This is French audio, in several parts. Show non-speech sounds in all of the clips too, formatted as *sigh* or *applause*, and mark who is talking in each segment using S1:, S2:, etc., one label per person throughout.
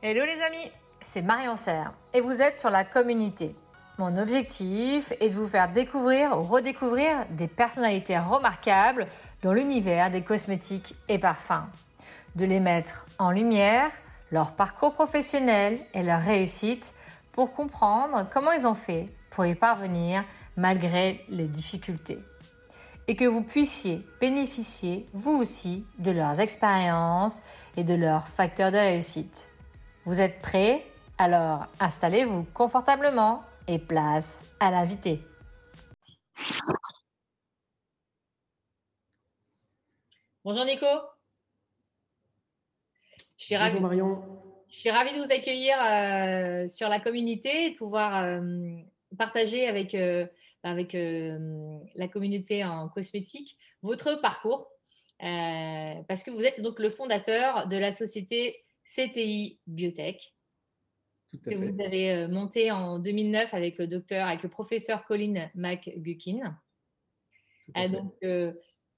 S1: Hello les amis, c'est Marion Serre et vous êtes sur la communauté. Mon objectif est de vous faire découvrir ou redécouvrir des personnalités remarquables dans l'univers des cosmétiques et parfums. De les mettre en lumière, leur parcours professionnel et leur réussite pour comprendre comment ils ont fait pour y parvenir malgré les difficultés. Et que vous puissiez bénéficier, vous aussi, de leurs expériences et de leurs facteurs de réussite. Vous êtes prêts? Alors installez-vous confortablement et place à l'invité. Bonjour Nico.
S2: Je suis Bonjour Marion.
S1: Je suis ravie de vous accueillir euh, sur la communauté et de pouvoir euh, partager avec, euh, avec la communauté en cosmétique votre parcours. parce que vous êtes donc le fondateur de la société CTI Biotech. que vous avez euh, monté en 2009 avec le docteur, avec le professeur Colin McGuckin. Ah, donc, euh,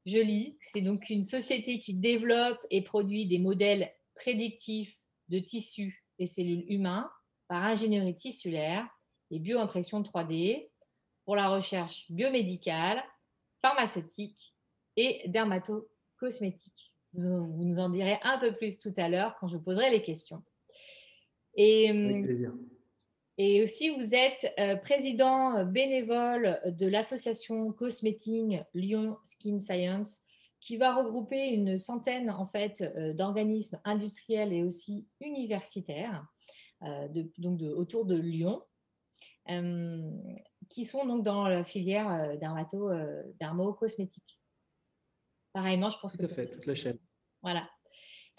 S1: je lis, c'est donc une société qui développe et produit des modèles prédictifs de tissus et cellules humains par ingénierie tissulaire et bioimpression 3D pour la recherche biomédicale, pharmaceutique et dermatocosmétique. Vous, nous en direz un peu plus tout à l'heure quand je vous poserai les questions.
S2: Et, Avec hum, plaisir.
S1: Et aussi, vous êtes euh, président bénévole de l'association Cosmeting Lyon Skin Science, qui va regrouper une centaine en fait euh, d'organismes industriels et aussi universitaires, euh, donc de, autour de Lyon, hum, qui sont donc dans la filière dermato, dermo-cosmétique. Pareillement, je pense
S2: Tout à fait, toute la chaîne.
S1: Voilà.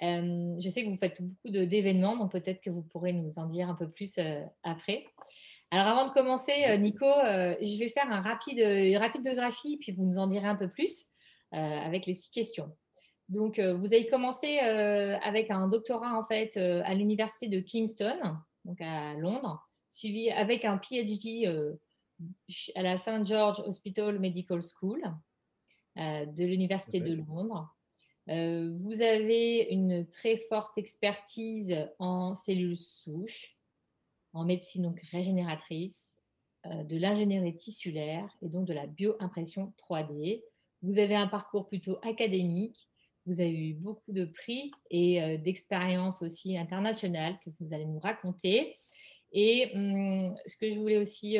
S1: Euh, je sais que vous faites beaucoup d'événements, donc peut-être que vous pourrez nous en dire un peu plus euh, après. Alors, avant de commencer, euh, Nico, je vais faire un rapide, une rapide biographie, puis vous nous en direz un peu plus avec les six questions. Donc, vous avez commencé avec un doctorat en fait à l'université de Kingston, donc à Londres, suivi avec un PhD à la St George Hospital Medical School. Euh, de l'Université de Londres. Euh, vous avez une très forte expertise en cellules souches, en médecine donc régénératrice, euh, de l'ingénierie tissulaire et donc de la bioimpression 3D. Vous avez un parcours plutôt académique. Vous avez eu beaucoup de prix et d'expériences aussi internationales que vous allez nous raconter. Et hum, ce que je voulais aussi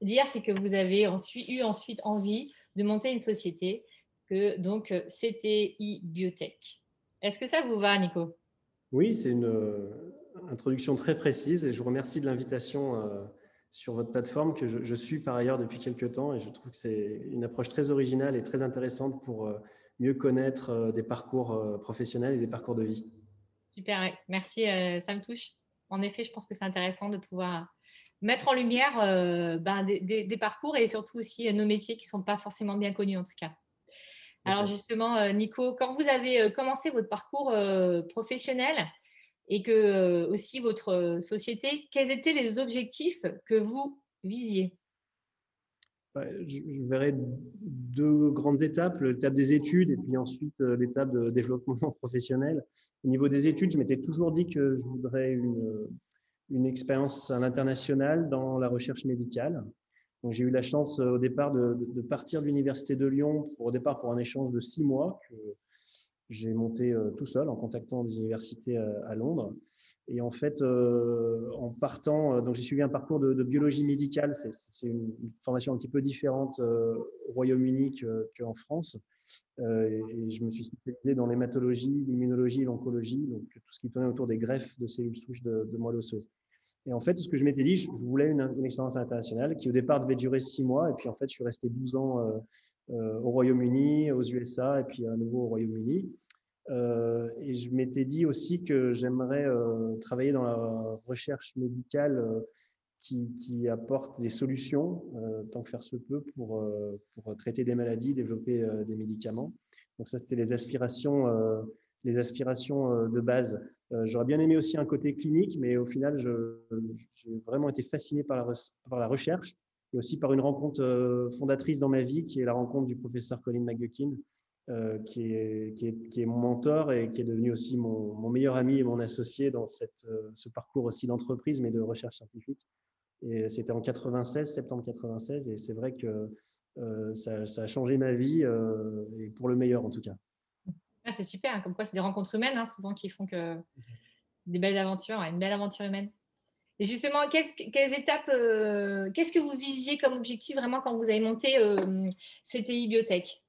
S1: dire, c'est que vous avez ensuite, eu ensuite envie de monter une société que donc euh, CTI Biotech. Est-ce que ça vous va, Nico?
S2: Oui, c'est une euh, introduction très précise et je vous remercie de l'invitation euh, sur votre plateforme que je, suis par ailleurs depuis quelques temps et je trouve que c'est une approche très originale et très intéressante pour mieux connaître des parcours professionnels et des parcours de vie.
S1: Super, merci, ça me touche. En effet, je pense que c'est intéressant de pouvoir mettre en lumière euh, ben, des, parcours et surtout aussi euh, nos métiers qui ne sont pas forcément bien connus en tout cas. Alors justement, euh, Nico, quand vous avez commencé votre parcours professionnel et que aussi votre société, quels étaient les objectifs que vous visiez?
S2: Je verrais deux grandes étapes, l'étape des études et puis ensuite l'étape de développement *laughs* professionnel. Au niveau des études, je m'étais toujours dit que je voudrais une, une expérience à l'international dans la recherche médicale. Donc, j'ai eu la chance euh, au départ de, partir de l'université de Lyon pour au départ pour un échange de six mois que j'ai monté euh, tout seul en contactant des universités euh, à, Londres. Et en fait, en partant, donc j'ai suivi un parcours de, biologie médicale. C'est une, formation un petit peu différente au Royaume-Uni qu'en France. Et je me suis spécialisé dans l'hématologie, l'immunologie, l'oncologie, donc tout ce qui tournait autour des greffes de cellules souches de moelle osseuse. Et en fait, ce que je m'étais dit, je, voulais une, expérience internationale qui au départ devait durer six mois. Et puis en fait, je suis resté 12 ans euh, euh, au Royaume-Uni, aux USA et puis à nouveau au Royaume-Uni. Euh, et je m'étais dit aussi que j'aimerais travailler dans la recherche médicale qui, apporte des solutions, tant que faire se peut, pour traiter des maladies, développer des médicaments. Donc ça, c'était les aspirations les aspirations euh, de base. Euh, j'aurais bien aimé aussi un côté clinique, mais au final, j'ai vraiment été fasciné par la, recherche et aussi par une rencontre euh, fondatrice dans ma vie, qui est la rencontre du professeur Colin McGuckin, qui, est, mon mentor et qui est devenu aussi mon, meilleur ami et mon associé dans ce parcours aussi d'entreprise, mais de recherche scientifique. Et c'était en 96, septembre 96, et c'est vrai que ça, ça, a changé ma vie, et pour le meilleur en tout cas.
S1: Ah, c'est super, hein, comme quoi c'est des rencontres humaines hein, souvent qui font que des belles aventures, une belle aventure humaine. Et justement, quelles, quelles étapes, euh, qu'est-ce que vous visiez comme objectif vraiment quand vous avez monté euh, CTI Biotech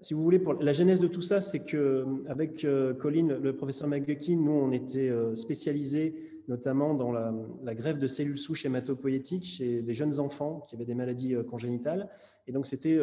S2: si vous voulez, la genèse de tout ça, c'est que avec euh, Colin, le professeur McGuckin, nous, on était euh, spécialisés notamment dans la, greffe de cellules souches hématopoïétiques chez des jeunes enfants qui avaient des maladies euh, congénitales. Et donc, c'était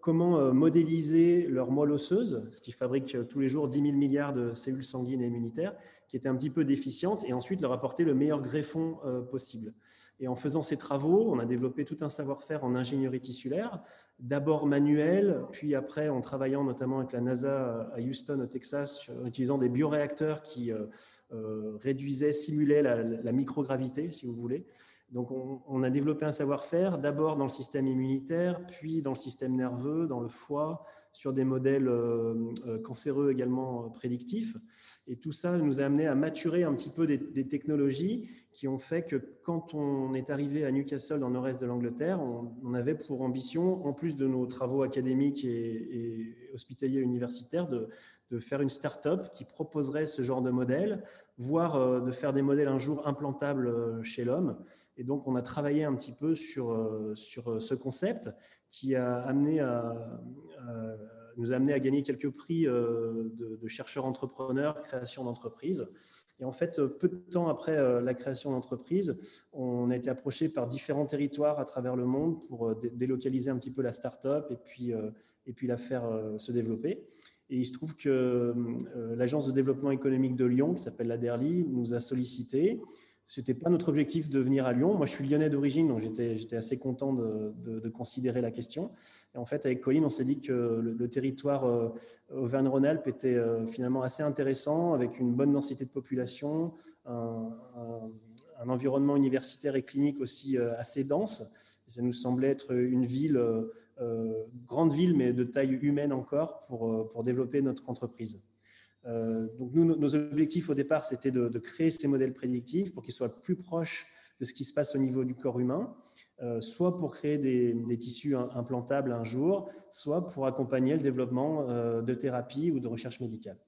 S2: comment modéliser leur moelle osseuse, ce qui fabrique tous les jours 10 000 milliards de cellules sanguines et immunitaires, qui étaient un petit peu déficientes, et ensuite leur apporter le meilleur greffon possible. Et en faisant ces travaux, on a développé tout un savoir-faire en ingénierie tissulaire, d'abord manuel, puis après en travaillant notamment avec la NASA à Houston, au Texas, en utilisant des bioréacteurs qui euh, euh, réduisaient, simulaient la, microgravité, si vous voulez. Donc on, a développé un savoir-faire d'abord dans le système immunitaire, puis dans le système nerveux, dans le foie, sur des modèles euh, cancéreux également prédictifs. Et tout ça nous a amené à maturer un petit peu des, technologies qui ont fait que quand on est arrivé à Newcastle, dans le nord-est de l'Angleterre, on, avait pour ambition, en plus de nos travaux académiques et, hospitaliers universitaires, de, faire une start-up qui proposerait ce genre de modèle, voire euh, de faire des modèles un jour implantables euh, chez l'homme. Et donc, on a travaillé un petit peu sur, euh, sur ce concept qui a amené à, nous a amené à gagner quelques prix de, de chercheurs entrepreneurs, création d'entreprises. Et en fait, peu de temps après la création d'entreprise, on a été approché par différents territoires à travers le monde pour délocaliser un petit peu la start-up et puis, et puis la faire se développer. Et il se trouve que l'agence de développement économique de Lyon, qui s'appelle la DERLI, nous a sollicité ce n'était pas notre objectif de venir à Lyon. Moi, je suis lyonnais d'origine, donc j'étais assez content de, considérer la question. Et en fait, avec Colin, on s'est dit que le, territoire euh, Auvergne-Rhône-Alpes était euh, finalement assez intéressant, avec une bonne densité de population, un, environnement universitaire et clinique aussi euh, assez dense. ça nous semblait être une ville, grande ville, mais de taille humaine encore, pour, pour développer notre entreprise. Euh, donc nous, nos objectifs au départ, c'était de, créer ces modèles prédictifs pour qu'ils soient plus proches de ce qui se passe au niveau du corps humain, euh, soit pour créer des, tissus implantables un jour, soit pour accompagner le développement euh, de thérapie ou de recherche médicale.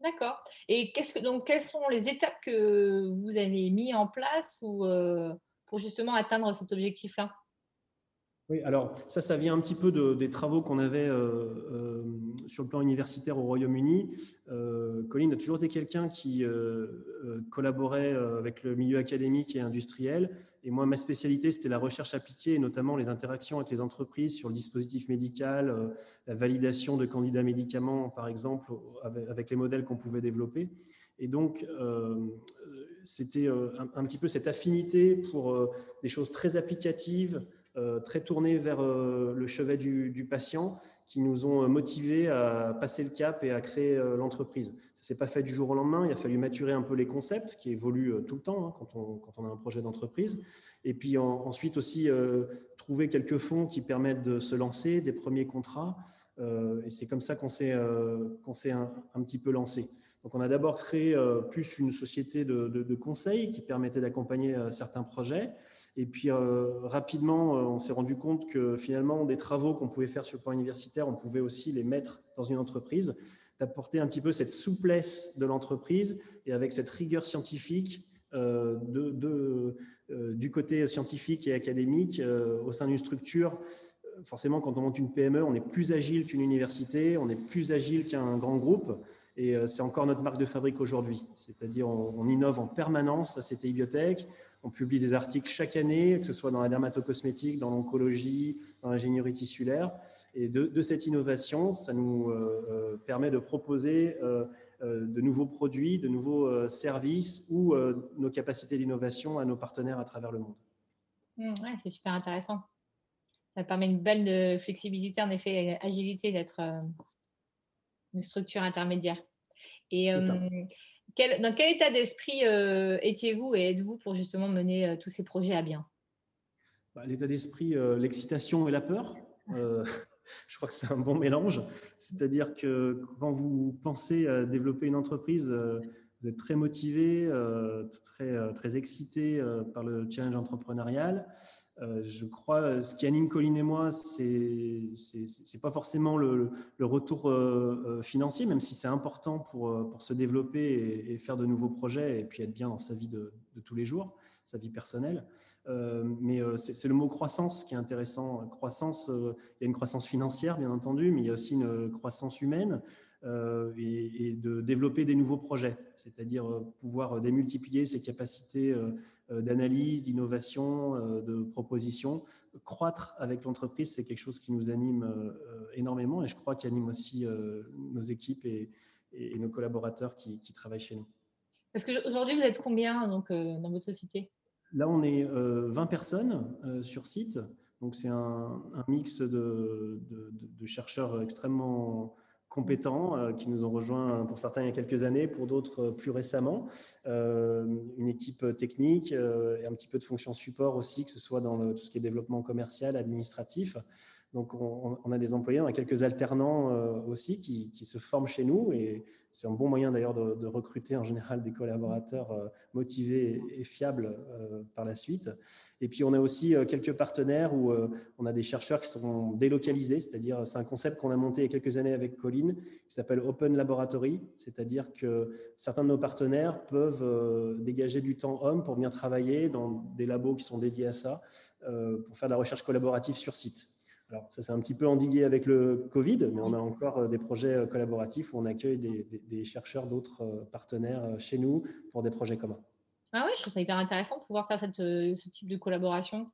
S1: D'accord. Et donc, quelles sont les étapes que vous avez mis en place ou, pour justement atteindre cet objectif-là?
S2: Oui, alors ça, ça vient un petit peu des travaux qu'on avait euh, euh, sur le plan universitaire au Royaume-Uni. Euh, Colin a toujours été quelqu'un qui collaborait avec le milieu académique et industriel. Et moi, ma spécialité, c'était la recherche appliquée, notamment les interactions avec les entreprises sur le dispositif médical, la validation de candidats médicaments, par exemple, avec, les modèles qu'on pouvait développer. Et donc, c'était un, petit peu cette affinité pour des choses très applicatives, euh, très tournés vers euh, le chevet du, patient qui nous ont euh, motivés à passer le cap et à créer l'entreprise. Ça s'est pas fait du jour au lendemain. Il a fallu maturer un peu les concepts qui évoluent tout le temps hein, quand, on, a un projet d'entreprise. Et puis ensuite aussi trouver quelques fonds qui permettent de se lancer, des premiers contrats. et c'est comme ça qu'on s'est qu'on s'est un, petit peu lancé. Donc on a d'abord créé plus une société de, de, de conseil qui permettait d'accompagner certains projets. Et puis euh, rapidement, euh, on s'est rendu compte que finalement, des travaux qu'on pouvait faire sur le plan universitaire, on pouvait aussi les mettre dans une entreprise, d'apporter un petit peu cette souplesse de l'entreprise et avec cette rigueur scientifique euh, du côté scientifique et académique au sein d'une structure. Forcément, quand on monte une PME, on est plus agile qu'une université, on est plus agile qu'un grand groupe. Et c'est encore notre marque de fabrique aujourd'hui. C'est-à-dire, on, innove en permanence à CTI Biotech. On publie des articles chaque année, que ce soit dans la dermatocosmétique, dans l'oncologie, dans l'ingénierie tissulaire. Et de, cette innovation, ça nous euh, euh, permet de proposer euh, de nouveaux produits, de nouveaux services ou nos capacités d'innovation à nos partenaires à travers le monde.
S1: Mmh, c'est super intéressant. Ça permet une belle flexibilité, en effet, agilité d'être une structure intermédiaire. Et dans quel état d'esprit euh, étiez-vous et êtes-vous pour justement mener euh, tous ces projets à bien?
S2: Bah, L'état d'esprit, euh, l'excitation et la peur. *laughs* je crois que c'est un bon mélange. C'est-à-dire que quand vous pensez à développer une entreprise, vous êtes très motivé, très, très excité par le challenge entrepreneurial. Euh, je crois, ce qui anime Colline et moi, c'est n'est pas forcément le, retour euh, euh, financier, même si c'est important pour, pour se développer et, faire de nouveaux projets et puis être bien dans sa vie de, tous les jours, sa vie personnelle. mais c'est le mot croissance qui est intéressant. Croissance, il y a une croissance financière, bien entendu, mais il y a aussi une croissance humaine. Et, de développer des nouveaux projets, c'est-à-dire pouvoir démultiplier ses capacités euh, d'analyse, d'innovation, euh, de proposition. Croître avec l'entreprise, c'est quelque chose qui nous anime euh, énormément et je crois qu'il anime aussi nos équipes et, nos collaborateurs qui, travaillent chez nous.
S1: Parce qu'aujourd'hui, vous êtes combien donc, dans votre société?
S2: Là, on est 20 personnes sur site. Donc, c'est un, mix de, de, chercheurs extrêmement compétents euh, qui nous ont rejoints pour certains il y a quelques années, pour d'autres euh, plus récemment. Euh, une équipe technique et un petit peu de fonction support aussi, que ce soit dans tout ce qui est développement commercial, administratif. Donc, on, a des employés, on a quelques alternants aussi qui, se forment chez nous et c'est un bon moyen d'ailleurs de, recruter en général des collaborateurs euh, motivés et, fiables euh, par la suite. Et puis, on a aussi quelques partenaires où on a des chercheurs qui sont délocalisés, c'est-à-dire c'est un concept qu'on a monté il y a quelques années avec Colline qui s'appelle Open Laboratory, c'est-à-dire que certains de nos partenaires peuvent dégager du temps homme pour venir travailler dans des labos qui sont dédiés à ça, pour faire de la recherche collaborative sur site. Alors, ça s'est un petit peu endigué avec le Covid, mais on a encore euh, des projets euh, collaboratifs où on accueille des, chercheurs d'autres euh, partenaires chez nous pour des projets communs.
S1: Ah oui, je trouve ça hyper intéressant de pouvoir faire ce type de collaboration.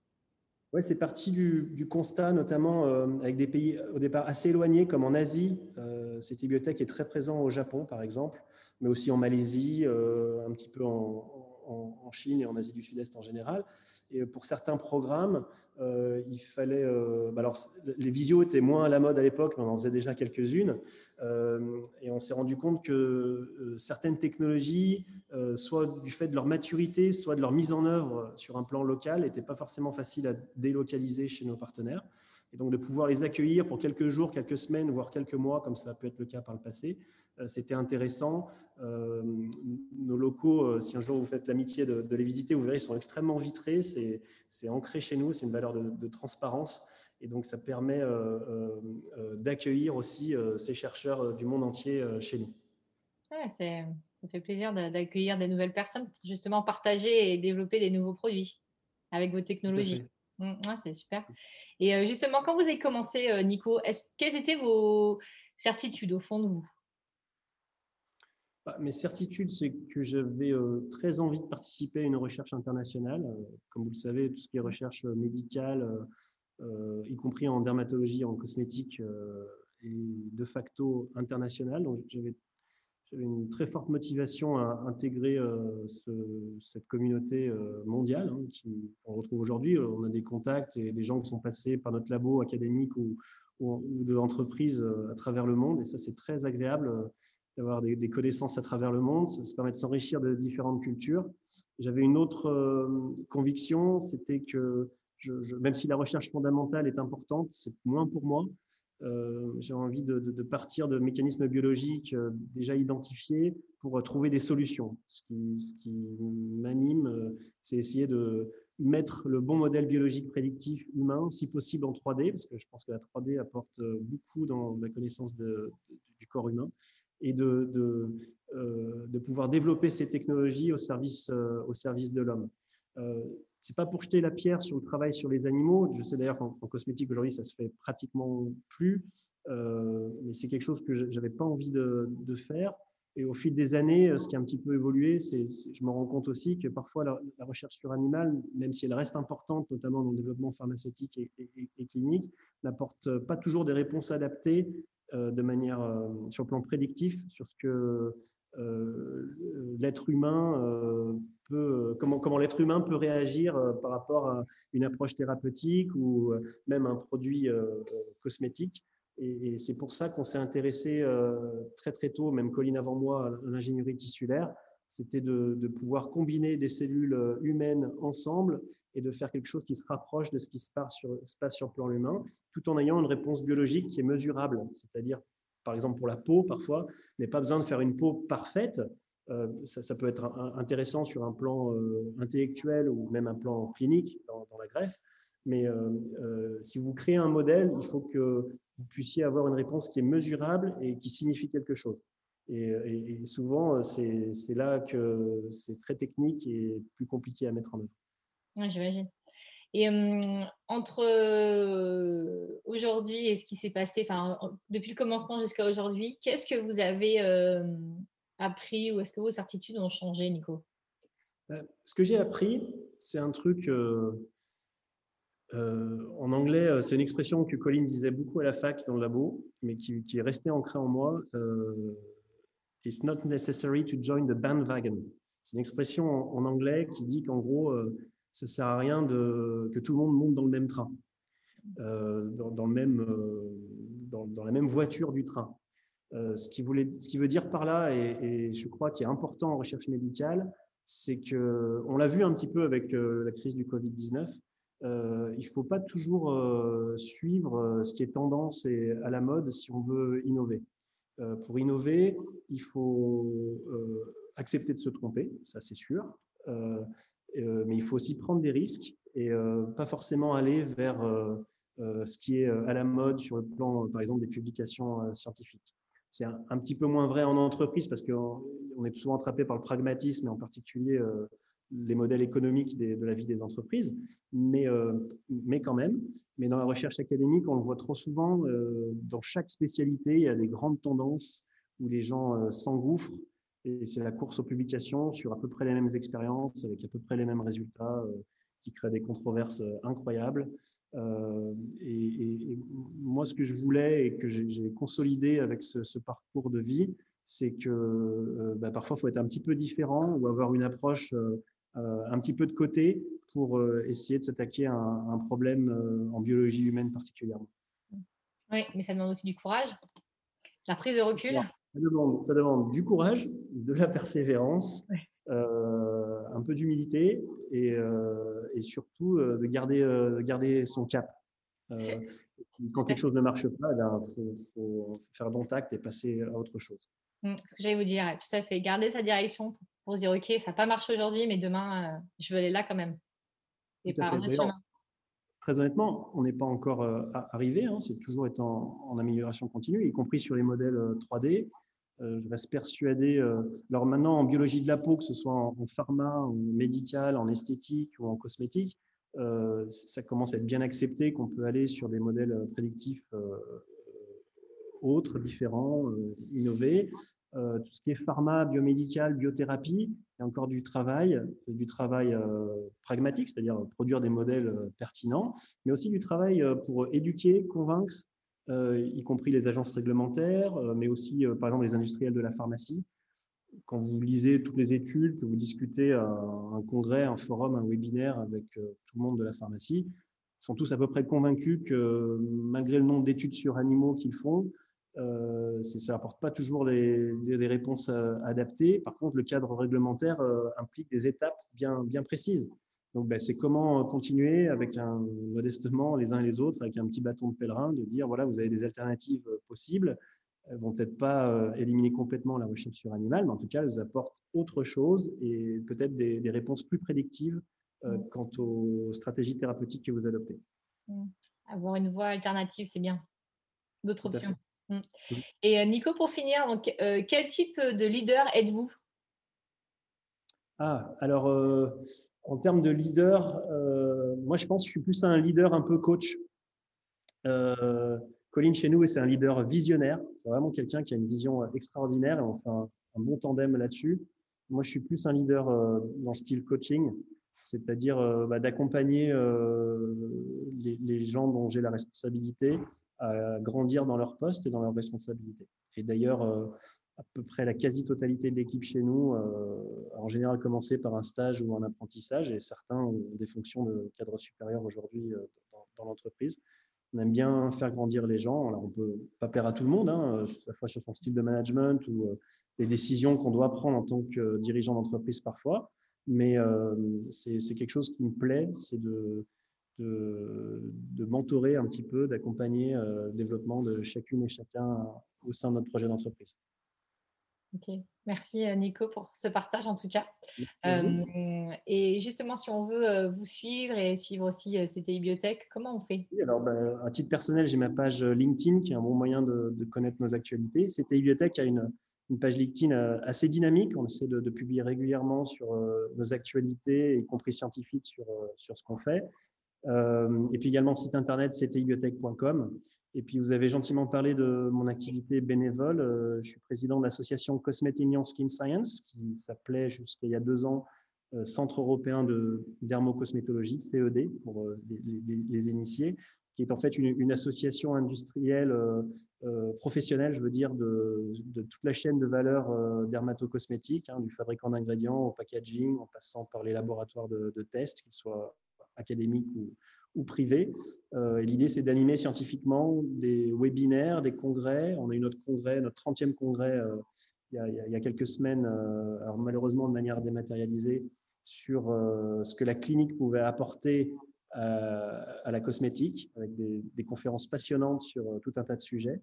S2: Oui, c'est parti du, constat, notamment avec des pays au départ assez éloignés, comme en Asie. cette bibliothèque est très présente au Japon, par exemple, mais aussi en Malaisie, un petit peu en, en, Chine et en Asie du Sud-Est en général. Et pour certains programmes, euh, il fallait. Euh, bah alors, les visios étaient moins à la mode à l'époque, mais on en faisait déjà quelques-unes. Euh, et on s'est rendu compte que certaines technologies, soit du fait de leur maturité, soit de leur mise en œuvre sur un plan local, n'étaient pas forcément faciles à délocaliser chez nos partenaires. Et donc de pouvoir les accueillir pour quelques jours, quelques semaines, voire quelques mois, comme ça a pu être le cas par le passé, euh, c'était intéressant. Euh, nos locaux, euh, si un jour vous faites l'amitié de, les visiter, vous verrez, ils sont extrêmement vitrés, c'est ancré chez nous, c'est une valeur de, transparence. Et donc, ça permet d'accueillir aussi ces chercheurs du monde entier chez nous.
S1: Ouais, ça fait plaisir d'accueillir des nouvelles personnes pour justement partager et développer des nouveaux produits avec vos technologies. Mmh, c'est super. Et justement, quand vous avez commencé, Nico, quelles étaient vos certitudes au fond de vous?
S2: Bah, mes certitudes, c'est que j'avais très envie de participer à une recherche internationale. comme vous le savez, tout ce qui est recherche médicale, y compris en dermatologie, en cosmétique, est de facto internationale. Donc j'avais une très forte motivation à intégrer cette communauté mondiale hein, qu'on retrouve aujourd'hui. On a des contacts et des gens qui sont passés par notre labo académique ou, de l'entreprise à travers le monde. Et ça, c'est très agréable d'avoir des, connaissances à travers le monde, ça, permet de s'enrichir de différentes cultures. J'avais une autre euh, conviction, c'était que même si la recherche fondamentale est importante, c'est moins pour moi. Euh, j'ai envie de, partir de mécanismes biologiques euh, déjà identifiés pour trouver des solutions. Ce qui, m'anime, c'est essayer de mettre le bon modèle biologique prédictif humain, si possible en 3D, parce que je pense que la 3D apporte beaucoup dans la connaissance du corps humain et de, euh, pouvoir développer ces technologies au service, euh, au service de l'homme. Euh, c'est pas pour jeter la pierre sur le travail sur les animaux. Je sais d'ailleurs qu'en cosmétique aujourd'hui, ça se fait pratiquement plus, euh, mais c'est quelque chose que j'avais pas envie de, faire. Et au fil des années, ce qui a un petit peu évolué, c'est, je me rends compte aussi que parfois la, recherche sur animal, même si elle reste importante, notamment dans le développement pharmaceutique et, clinique, n'apporte pas toujours des réponses adaptées euh, de manière euh, sur le plan prédictif sur ce que euh, l'être humain peut, comment, comment l'être humain peut réagir par rapport à une approche thérapeutique ou même un produit cosmétique. Et, c'est pour ça qu'on s'est intéressé très très tôt, même Colline avant moi, à l'ingénierie tissulaire. c'était de, pouvoir combiner des cellules humaines ensemble et de faire quelque chose qui se rapproche de ce qui se passe sur, se passe sur le plan humain, tout en ayant une réponse biologique qui est mesurable. C'est-à-dire, par exemple, pour la peau, parfois, a pas besoin de faire une peau parfaite. Euh, ça, peut être intéressant sur un plan euh, intellectuel ou même un plan clinique dans, la greffe. Mais euh, si vous créez un modèle, il faut que vous puissiez avoir une réponse qui est mesurable et qui signifie quelque chose. Et, souvent, c'est là que c'est très technique et plus compliqué à mettre en œuvre.
S1: Oui, j'imagine. Et entre aujourd'hui et ce qui s'est passé, enfin, depuis le commencement jusqu'à aujourd'hui, qu'est-ce que vous avez appris ou est-ce que vos certitudes ont changé, Nico?
S2: Ce que j'ai appris, c'est un truc. en anglais, c'est une expression que Colin disait beaucoup à la fac dans le labo, mais qui, qui est restée ancrée en moi. It's not necessary to join the bandwagon. C'est une expression en, anglais qui dit qu'en gros, euh, ça ne sert à rien que tout le monde monte dans le même train, euh, euh, dans, la même voiture du train. ce, qui voulait, ce qui veut dire par là, et, je crois qu'il est important en recherche médicale, c'est que, on l'a vu un petit peu avec la crise du Covid-19, il ne faut pas toujours suivre ce qui est tendance et à la mode si on veut innover. Euh, pour innover, il faut euh, accepter de se tromper, ça c'est sûr, euh, mais il faut aussi prendre des risques et pas forcément aller vers ce qui est à la mode sur le plan, par exemple, des publications scientifiques. C'est un, petit peu moins vrai en entreprise parce qu'on est souvent attrapé par le pragmatisme et en particulier les modèles économiques de la vie des entreprises, mais, euh, mais quand même. Mais dans la recherche académique, on le voit trop souvent, euh, dans chaque spécialité, il y a des grandes tendances où les gens euh, s'engouffrent et c'est la course aux publications sur à peu près les mêmes expériences, avec à peu près les mêmes résultats, qui créent des controverses incroyables. Et, moi, ce que je voulais et que j'ai consolidé avec ce, parcours de vie, c'est que bah, parfois, il faut être un petit peu différent ou avoir une approche euh, un petit peu de côté pour euh, essayer de s'attaquer à un, problème euh, en biologie humaine particulièrement.
S1: Oui, mais ça demande aussi du courage, la prise de recul.
S2: Ça demande, du courage, de la persévérance, un peu d'humilité et, surtout de garder, garder son cap. quand quelque chose ne marche pas, il eh faut, faire bon tact et passer à autre chose.
S1: Mmh, ce que j'allais vous dire, tout ça fait garder sa direction pour se dire, OK, ça n'a pas marché aujourd'hui, mais demain, euh, je veux aller là quand même.
S2: Et pas Très honnêtement, on n'est pas encore euh, arrivé, hein, c'est toujours étant en, amélioration continue, y compris sur les modèles 3D. Euh, je reste persuadé, alors maintenant en biologie de la peau, que ce soit en, pharma, en médical, en esthétique ou en cosmétique, ça commence à être bien accepté qu'on peut aller sur des modèles prédictifs autres, différents, innovés. Euh, tout ce qui est pharma, biomédical, biothérapie, il y a encore du travail, du travail euh, pragmatique, c'est-à-dire produire des modèles euh, pertinents, mais aussi du travail pour éduquer, convaincre, y compris les agences réglementaires, mais aussi, par exemple, les industriels de la pharmacie. Quand vous lisez toutes les études, que vous discutez à un congrès, un forum, un webinaire avec tout le monde de la pharmacie, ils sont tous à peu près convaincus que malgré le nombre d'études sur animaux qu'ils font, euh, ça n'apporte pas toujours des, réponses euh, adaptées. Par contre, le cadre réglementaire euh, implique des étapes bien précises. Donc, ben, c'est comment continuer avec un modestement les uns et les autres, avec un petit bâton de pèlerin, de dire voilà, vous avez des alternatives possibles. Elles vont peut-être pas éliminer complètement la recherche sur animal, mais en tout cas, elles vous apportent autre chose et peut-être des, réponses plus prédictives mmh. quant aux stratégies thérapeutiques que vous adoptez.
S1: Mmh. Avoir une voie alternative, c'est bien. D'autres options. Mmh. Et Nico, pour finir, donc, quel type de leader êtes-vous?
S2: Ah, alors, en termes de leader, moi, je pense que je suis plus un leader un peu coach. Colin, chez nous, c'est un leader visionnaire. C'est vraiment quelqu'un qui a une vision extraordinaire et on fait un, bon tandem là-dessus. Moi, je suis plus un leader dans le style coaching, c'est-à-dire bah, d'accompagner les, gens dont j'ai la responsabilité à grandir dans leur poste et dans leurs responsabilités. Et d'ailleurs, euh, à peu près la quasi-totalité de l'équipe chez nous, euh, en général, commencé par un stage ou un apprentissage, et certains ont des fonctions de cadre supérieur aujourd'hui euh, dans, l'entreprise. On aime bien faire grandir les gens. Alors, on peut pas plaire à tout le monde, hein, à la fois sur son style de management ou des décisions qu'on doit prendre en tant que dirigeant d'entreprise parfois. Mais c'est quelque chose qui me plaît, c'est de, de, mentorer un petit peu, d'accompagner le développement de chacune et chacun au sein de notre projet d'entreprise.
S1: Ok, merci euh, Nico pour ce partage en tout cas. Euh, et justement, si on veut euh, vous suivre et suivre aussi CTI Biotech, comment on fait?
S2: Alors, ben, à titre personnel, j'ai ma page LinkedIn qui est un bon moyen de, connaître nos actualités. CTI Biotech a une, une, page LinkedIn assez dynamique. On essaie de, publier régulièrement sur nos actualités, y compris scientifiques, sur, sur ce qu'on fait. et puis également site internet ctibiotech.com. Et puis, vous avez gentiment parlé de mon activité bénévole. Euh, je suis président de l'association Cosmetignon Skin Science, qui s'appelait jusqu'à il y a deux ans euh, Centre européen de dermocosmétologie, CED, pour euh, les, initiés, qui est en fait une, association industrielle professionnelle, je veux dire, de, toute la chaîne de valeur dermatocosmétique, hein, du fabricant d'ingrédients au packaging, en passant par les laboratoires de tests, qu'ils soient académiques ou, ou privé. Euh, L'idée, c'est d'animer scientifiquement des webinaires, des congrès. On a eu notre congrès, notre 30e congrès euh, il, y a, quelques semaines, euh, alors malheureusement de manière dématérialisée, sur ce que la clinique pouvait apporter à la cosmétique, avec des, conférences passionnantes sur tout un tas de sujets.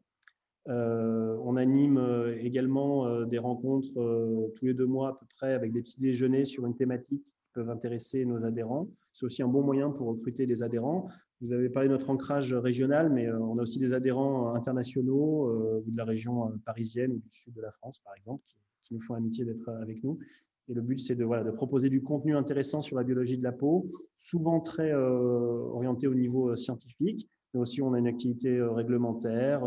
S2: on anime également des rencontres tous les deux mois à peu près avec des petits déjeuners sur une thématique peuvent intéresser nos adhérents. C'est aussi un bon moyen pour recruter des adhérents. Vous avez parlé de notre ancrage régional, mais euh, on a aussi des adhérents internationaux euh, de la région euh, parisienne ou du sud de la France, par exemple, qui, nous font amitié d'être avec nous. Et le but, c'est de proposer du contenu intéressant sur la biologie de la peau, souvent très orienté au niveau scientifique, mais aussi on a une activité réglementaire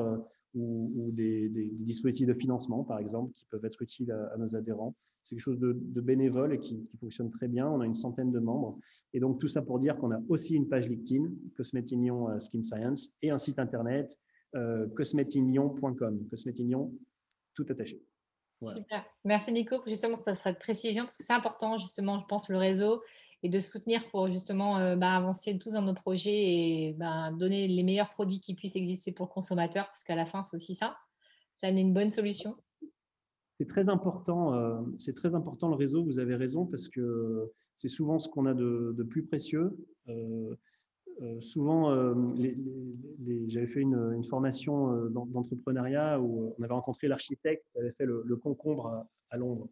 S2: ou, des, dispositifs de financement, par exemple, qui peuvent être utiles à nos adhérents. C'est quelque chose de, bénévole et qui, fonctionne très bien. On a une centaine de membres. Et donc, tout ça pour dire qu'on a aussi une page LinkedIn, Cosmetignon euh, Skin Science, et un site internet, euh, cosmetignon.com. Cosmetignon, tout attaché.
S1: Super. Merci Nico justement pour cette précision parce que c'est important justement, je pense, le réseau et de soutenir pour justement euh, bah, avancer tous dans nos projets et bah, donner les meilleurs produits qui puissent exister pour le consommateur parce qu'à la fin, c'est aussi ça. Ça est une bonne solution
S2: c'est très important. Euh, c'est très important le réseau. Vous avez raison parce que c'est souvent ce qu'on a de, plus précieux. Euh, souvent, j'avais fait une, formation d'entrepreneuriat où on avait rencontré l'architecte qui avait fait le, concombre à Londres.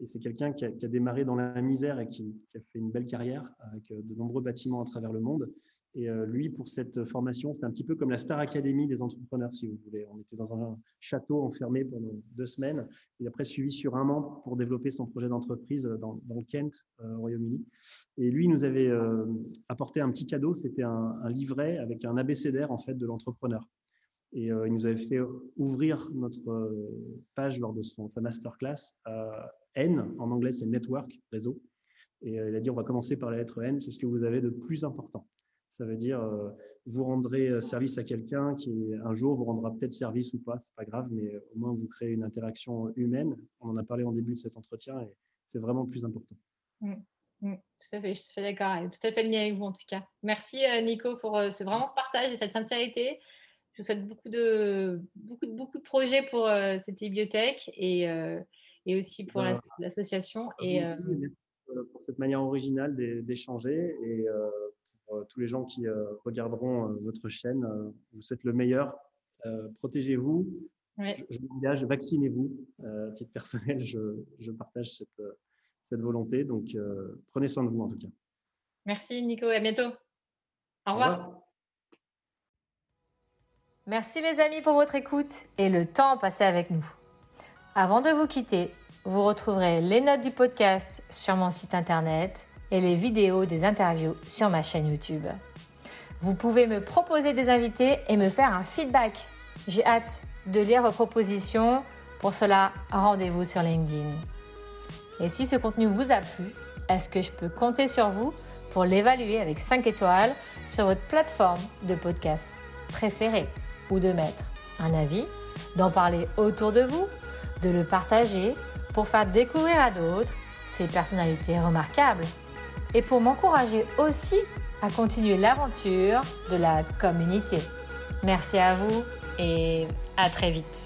S2: Et c'est quelqu'un qui, a démarré dans la misère et qui, a fait une belle carrière avec euh, de nombreux bâtiments à travers le monde. Et euh, lui, pour cette formation, c'était un petit peu comme la Star Academy des entrepreneurs, si vous voulez. On était dans un château enfermé pendant deux semaines. Il a après suivi sur un membre pour développer son projet d'entreprise dans, le Kent, euh, au Royaume-Uni. Et lui nous avait apporté un petit cadeau. C'était un, un, livret avec un abécédaire en fait de l'entrepreneur. Et il nous avait fait ouvrir notre page lors de sa masterclass N, en anglais c'est network, réseau. Et euh, il a dit on va commencer par la lettre N, c'est ce que vous avez de plus important. Ça veut dire euh, vous rendrez euh, service à quelqu'un qui un jour vous rendra peut-être service ou pas, c'est pas grave, mais au moins vous créez une interaction humaine. On en a parlé en début de cet entretien et c'est vraiment le plus important.
S1: Mmh, mmh, tout à fait, je suis d'accord, tout à fait lié avec vous en tout cas. Merci Nico pour ce, vraiment ce partage et cette sincérité. Je vous souhaite beaucoup de, beaucoup de, beaucoup de projets pour cette bibliothèque et, et aussi pour bah, l'association. Et,
S2: euh, pour cette manière originale d'échanger et euh, pour euh, tous les gens qui regarderont votre chaîne, je vous souhaite le meilleur. Protégez-vous. Je, m'engage, vaccinez-vous. à titre personnel, je, partage cette, cette, volonté. Donc, prenez soin de vous en tout cas.
S1: Merci Nico, à bientôt. Au revoir. Merci les amis pour votre écoute et le temps passé avec nous. Avant de vous quitter, vous retrouverez les notes du podcast sur mon site internet et les vidéos des interviews sur ma chaîne YouTube. Vous pouvez me proposer des invités et me faire un feedback. J'ai hâte de lire vos propositions. Pour cela, rendez-vous sur LinkedIn. Et si ce contenu vous a plu, est-ce que je peux compter sur vous pour l'évaluer avec 5 étoiles sur votre plateforme de podcast préférée? Ou de mettre un avis, d'en parler autour de vous de le partager pour faire découvrir à d'autres ces personnalités remarquables et pour m'encourager aussi à continuer l'aventure de la communauté. Merci à vous et à très vite.